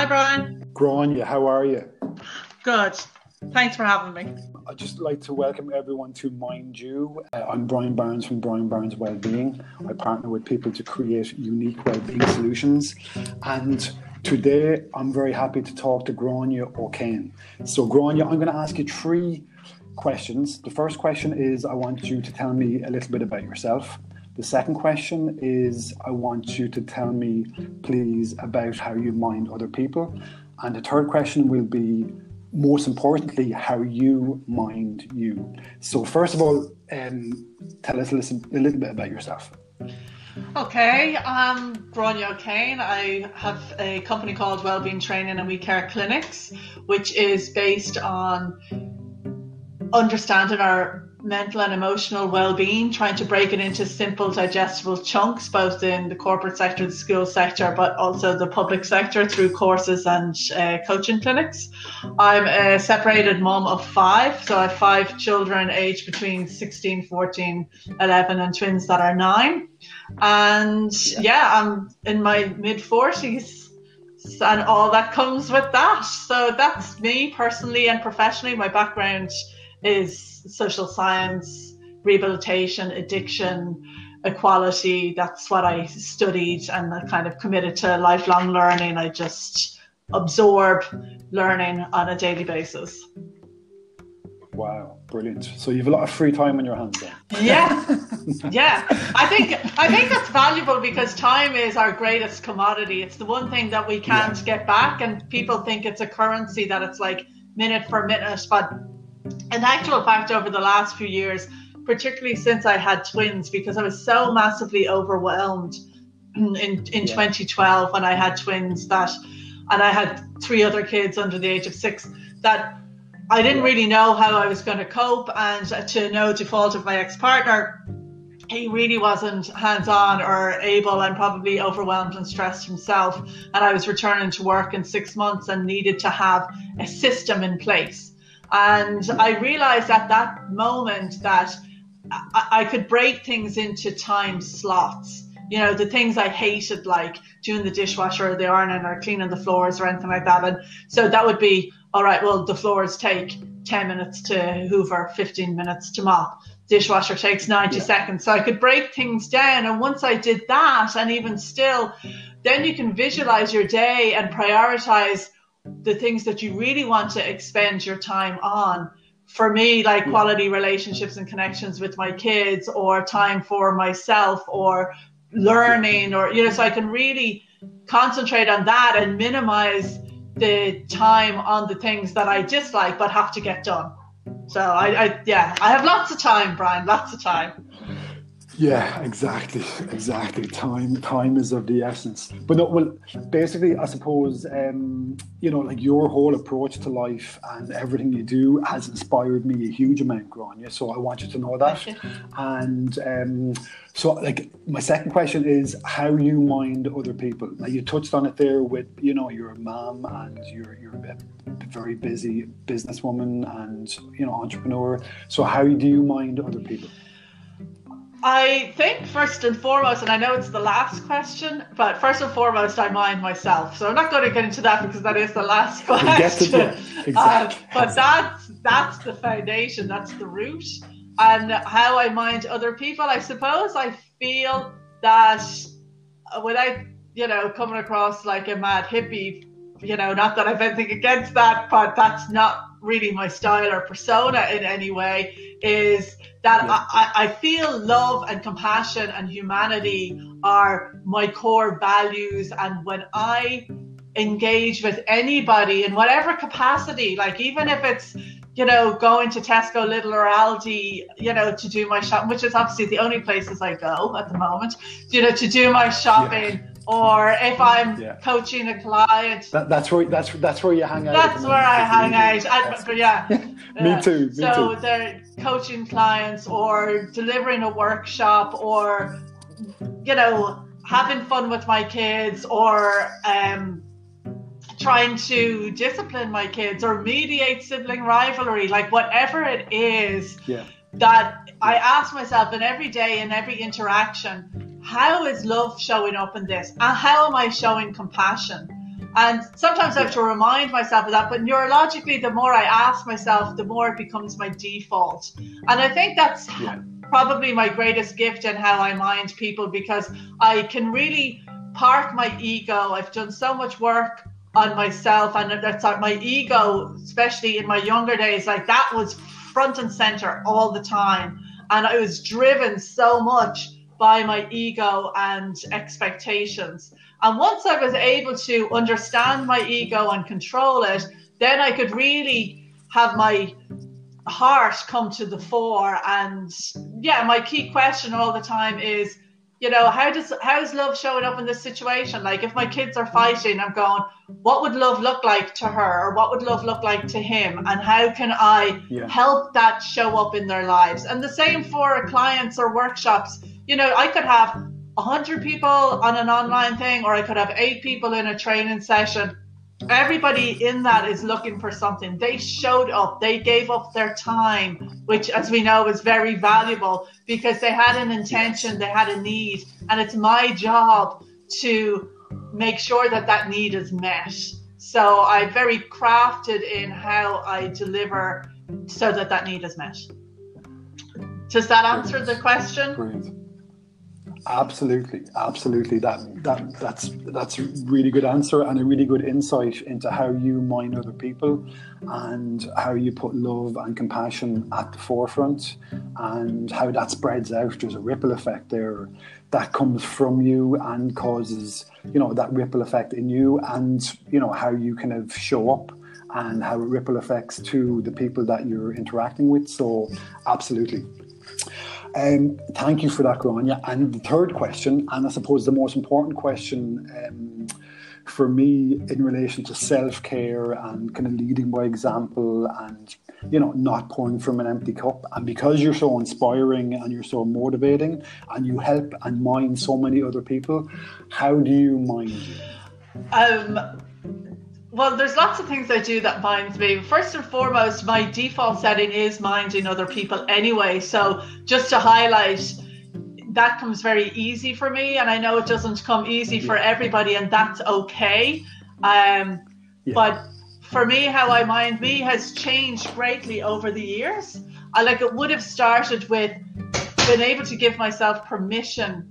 Hi, Brian. Grainne, how are you? Good. Thanks for having me. I'd just like to welcome everyone to Mind You. Uh, I'm Brian Barnes from Brian Barnes Wellbeing. I partner with people to create unique wellbeing solutions. And today I'm very happy to talk to Grainne O'Kane. So, Grainne, I'm going to ask you three questions. The first question is I want you to tell me a little bit about yourself. The second question is I want you to tell me, please, about how you mind other people. And the third question will be, most importantly, how you mind you. So, first of all, um, tell us a little, a little bit about yourself. Okay, I'm Grainne O'Kane. I have a company called Wellbeing Training and We Care Clinics, which is based on understanding our mental and emotional well-being trying to break it into simple digestible chunks both in the corporate sector the school sector but also the public sector through courses and uh, coaching clinics. I'm a separated mom of five so i have five children aged between 16 14 11 and twins that are nine. And yeah. i'm in my mid 40s and all that comes with that. So that's me personally and professionally. My background is social science, rehabilitation, addiction, equality. That's what I studied and I kind of committed to lifelong learning. I just absorb learning on a daily basis. Wow, brilliant! So you have a lot of free time on your hands then. Yeah, yeah. I think I think that's valuable because time is our greatest commodity. It's the one thing that we can't yeah. get back, and people think it's a currency that it's like minute for minute, but in actual fact, over the last few years, particularly since I had twins, because I was so massively overwhelmed in, in yeah. 2012 when I had twins that, and I had three other kids under the age of six, that I didn't really know how I was going to cope. And to no default of my ex partner, he really wasn't hands on or able and probably overwhelmed and stressed himself. And I was returning to work in six months and needed to have a system in place and I realized at that moment that I, I could break things into time slots. You know, the things I hated, like doing the dishwasher or the ironing or cleaning the floors or anything like that. And so that would be, all right, well, the floors take 10 minutes to hoover, 15 minutes to mop. Dishwasher takes 90 yeah. seconds. So I could break things down. And once I did that, and even still, then you can visualize your day and prioritize the things that you really want to expend your time on. For me like quality relationships and connections with my kids or time for myself or learning or you know so i can really concentrate on that and minimize the time on the things that i dislike but have to get done. So i, I yeah i have lots of time brian lots of time yeah, exactly, exactly. Time, time is of the essence. But no, well, basically, I suppose um, you know, like your whole approach to life and everything you do has inspired me a huge amount, Grainne. So I want you to know that. And um, so, like, my second question is how you mind other people. Now, you touched on it there with, you know, you're a mom and you're you're a very busy businesswoman and you know entrepreneur. So, how do you mind other people? I think first and foremost, and I know it's the last question, but first and foremost, I mind myself. So I'm not going to get into that because that is the last question. It, exactly. uh, but that's that's the foundation. That's the root. And how I mind other people, I suppose I feel that without you know coming across like a mad hippie, you know, not that I've anything against that, but that's not really my style or persona in any way. Is that yeah. I, I feel love and compassion and humanity are my core values. And when I engage with anybody in whatever capacity, like even if it's, you know, going to Tesco, Lidl, or Aldi, you know, to do my shopping, which is obviously the only places I go at the moment, you know, to do my shopping. Yeah or if I'm yeah. coaching a client. That, that's where that's that's where you hang out. That's where I hang out. I, but yeah, me too. Me so too. they're coaching clients or delivering a workshop or you know having fun with my kids or um, trying to discipline my kids or mediate sibling rivalry, like whatever it is. Yeah. That I ask myself in every day in every interaction how is love showing up in this? And how am I showing compassion? And sometimes I have to remind myself of that. But neurologically, the more I ask myself, the more it becomes my default. And I think that's yeah. probably my greatest gift in how I mind people because I can really park my ego. I've done so much work on myself, and that's like my ego, especially in my younger days, like that was front and center all the time. And I was driven so much by my ego and expectations. And once I was able to understand my ego and control it, then I could really have my heart come to the fore. And yeah, my key question all the time is, you know, how does how's love showing up in this situation? Like if my kids are fighting, I'm going, what would love look like to her, or what would love look like to him, and how can I yeah. help that show up in their lives? And the same for clients or workshops. You know, I could have 100 people on an online thing, or I could have eight people in a training session. Everybody in that is looking for something. They showed up, they gave up their time, which, as we know, is very valuable because they had an intention, they had a need, and it's my job to make sure that that need is met. So I'm very crafted in how I deliver so that that need is met. Does that answer the question? Brilliant. Absolutely, absolutely. That that that's that's a really good answer and a really good insight into how you mind other people and how you put love and compassion at the forefront and how that spreads out. There's a ripple effect there that comes from you and causes, you know, that ripple effect in you and you know how you kind of show up and how it ripple effects to the people that you're interacting with. So absolutely. Um, thank you for that, Grainne. And the third question, and I suppose the most important question um, for me in relation to self care and kind of leading by example and you know not pouring from an empty cup and because you're so inspiring and you're so motivating and you help and mind so many other people how do you mind um well, there's lots of things I do that minds me. First and foremost, my default setting is minding other people anyway. So just to highlight, that comes very easy for me, and I know it doesn't come easy for everybody, and that's okay. Um, yeah. But for me, how I mind me has changed greatly over the years. I like it would have started with being able to give myself permission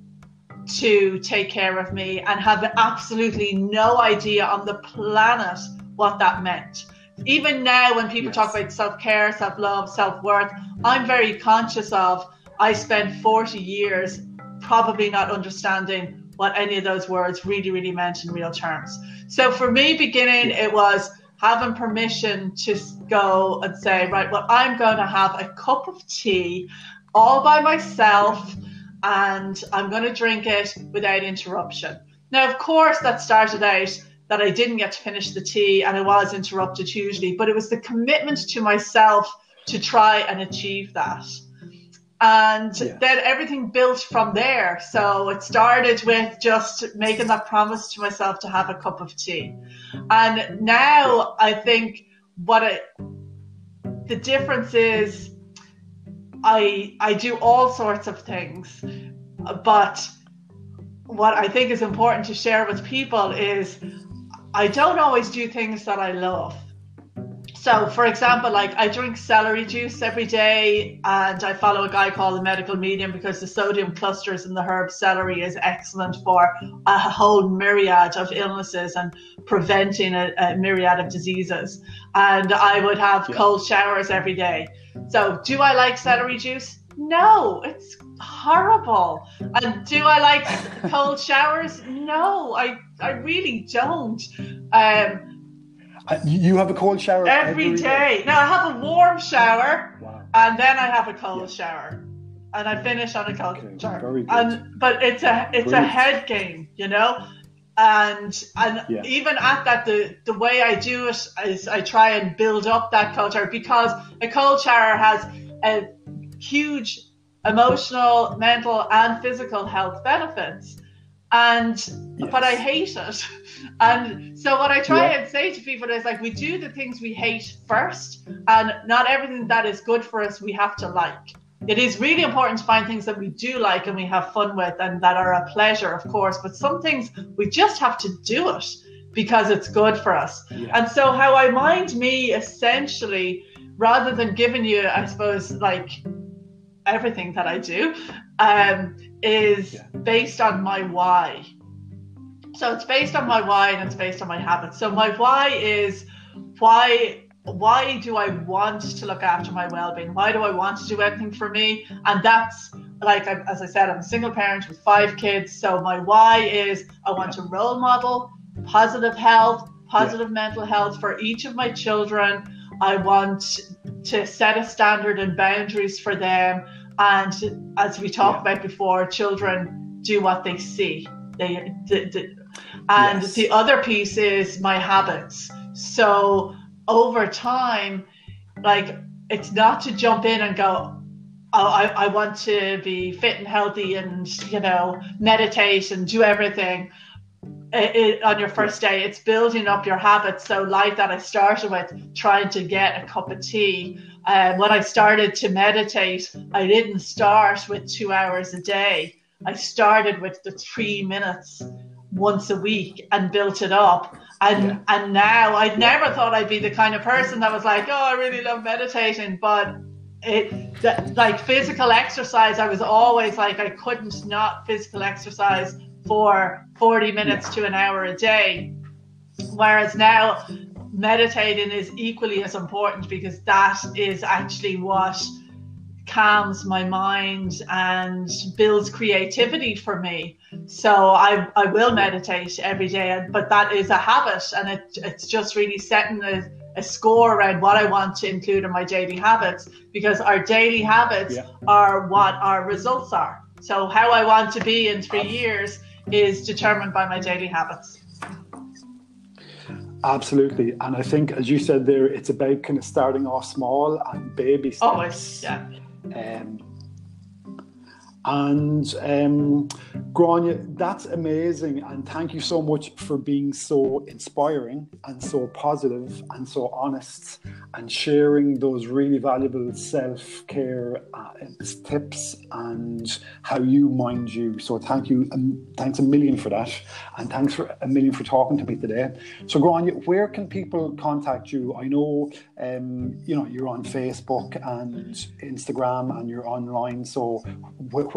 to take care of me and have absolutely no idea on the planet what that meant. Even now, when people yes. talk about self care, self love, self worth, I'm very conscious of I spent 40 years probably not understanding what any of those words really, really meant in real terms. So for me, beginning, it was having permission to go and say, right, well, I'm going to have a cup of tea all by myself and I'm going to drink it without interruption. Now, of course, that started out that I didn't get to finish the tea and I was interrupted hugely, but it was the commitment to myself to try and achieve that. And yeah. then everything built from there. So it started with just making that promise to myself to have a cup of tea. And now I think what it, the difference is I I do all sorts of things, but what I think is important to share with people is I don't always do things that I love. So, for example, like I drink celery juice every day, and I follow a guy called the Medical Medium because the sodium clusters in the herb celery is excellent for a whole myriad of illnesses and preventing a, a myriad of diseases. And I would have yeah. cold showers every day. So, do I like celery juice? No, it's horrible. And do I like cold showers? No, I I really don't. Um, you have a cold shower every, every day. day. Now I have a warm shower, wow. and then I have a cold yeah. shower, and I finish on a cold okay, shower. And but it's a it's Brilliant. a head game, you know. And and yeah. even at that, the the way I do it is I try and build up that cold shower because a cold shower has a huge emotional, mental, and physical health benefits and yes. but I hate it. And so what I try yeah. and say to people is like we do the things we hate first, and not everything that is good for us we have to like. It is really important to find things that we do like and we have fun with and that are a pleasure, of course. But some things we just have to do it because it's good for us. Yeah. And so how I mind me essentially, rather than giving you, I suppose, like everything that I do, um, is yeah. based on my why. So it's based on my why and it's based on my habits. So my why is why why do I want to look after my well-being? Why do I want to do anything for me? And that's like as I said, I'm a single parent with five kids. So my why is I want to role model positive health, positive yeah. mental health for each of my children. I want to set a standard and boundaries for them. And as we talked yeah. about before, children do what they see. They, they, they and yes. the other piece is my habits. So over time, like it's not to jump in and go, oh, I, I want to be fit and healthy and, you know, meditate and do everything. It, it, on your first day, it's building up your habits. So, like that, I started with trying to get a cup of tea. Um, when I started to meditate, I didn't start with two hours a day. I started with the three minutes once a week and built it up. And yeah. and now I never thought I'd be the kind of person that was like, oh, I really love meditating, but it that, like physical exercise. I was always like I couldn't not physical exercise for forty minutes yeah. to an hour a day, whereas now meditating is equally as important because that is actually what calms my mind and builds creativity for me. So I, I will meditate every day, but that is a habit and it, it's just really setting a, a score around what I want to include in my daily habits because our daily habits yeah. are what our results are. So how I want to be in three years is determined by my daily habits. Absolutely. And I think, as you said there, it's about kind of starting off small and baby steps. Always, yeah. Um, and um, Grainne, that's amazing. And thank you so much for being so inspiring and so positive and so honest and sharing those really valuable self care uh, tips and how you mind you. So thank you. Um, thanks a million for that. And thanks for a million for talking to me today. So, Grainne, where can people contact you? I know, um, you know, you're on Facebook and Instagram and you're online. So,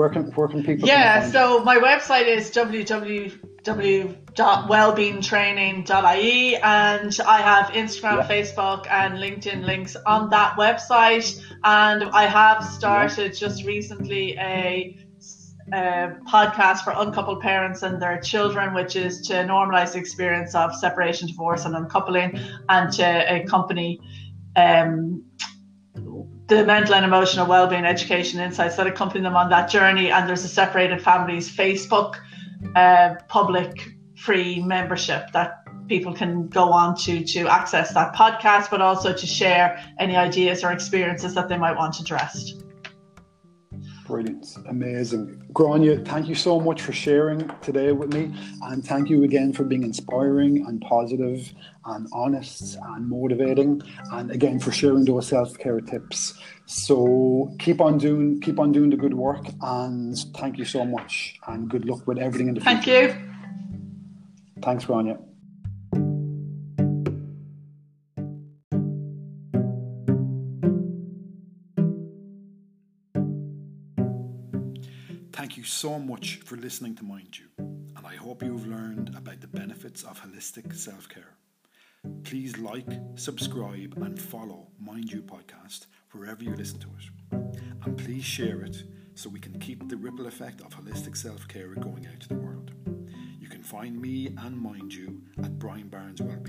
where can where can people? Yeah, so my website is www.wellbeingtraining.ie, and I have Instagram, yeah. Facebook, and LinkedIn links on that website. And I have started just recently a a podcast for uncoupled parents and their children, which is to normalize the experience of separation, divorce, and uncoupling, and to accompany um, the mental and emotional well-being education insights that accompany them on that journey. And there's a separated families facebook uh, public free membership that people can go on to to access that podcast but also to share any ideas or experiences that they might want addressed Brilliant, amazing. Grainne, thank you so much for sharing today with me. And thank you again for being inspiring and positive and honest and motivating. And again, for sharing those self care tips. So keep on doing keep on doing the good work and thank you so much and good luck with everything in the future. Thank you. Thanks, Grainne. You so much for listening to Mind You, and I hope you've learned about the benefits of holistic self care. Please like, subscribe, and follow Mind You podcast wherever you listen to it. And please share it so we can keep the ripple effect of holistic self care going out to the world. You can find me and Mind You at Brian Barnes Well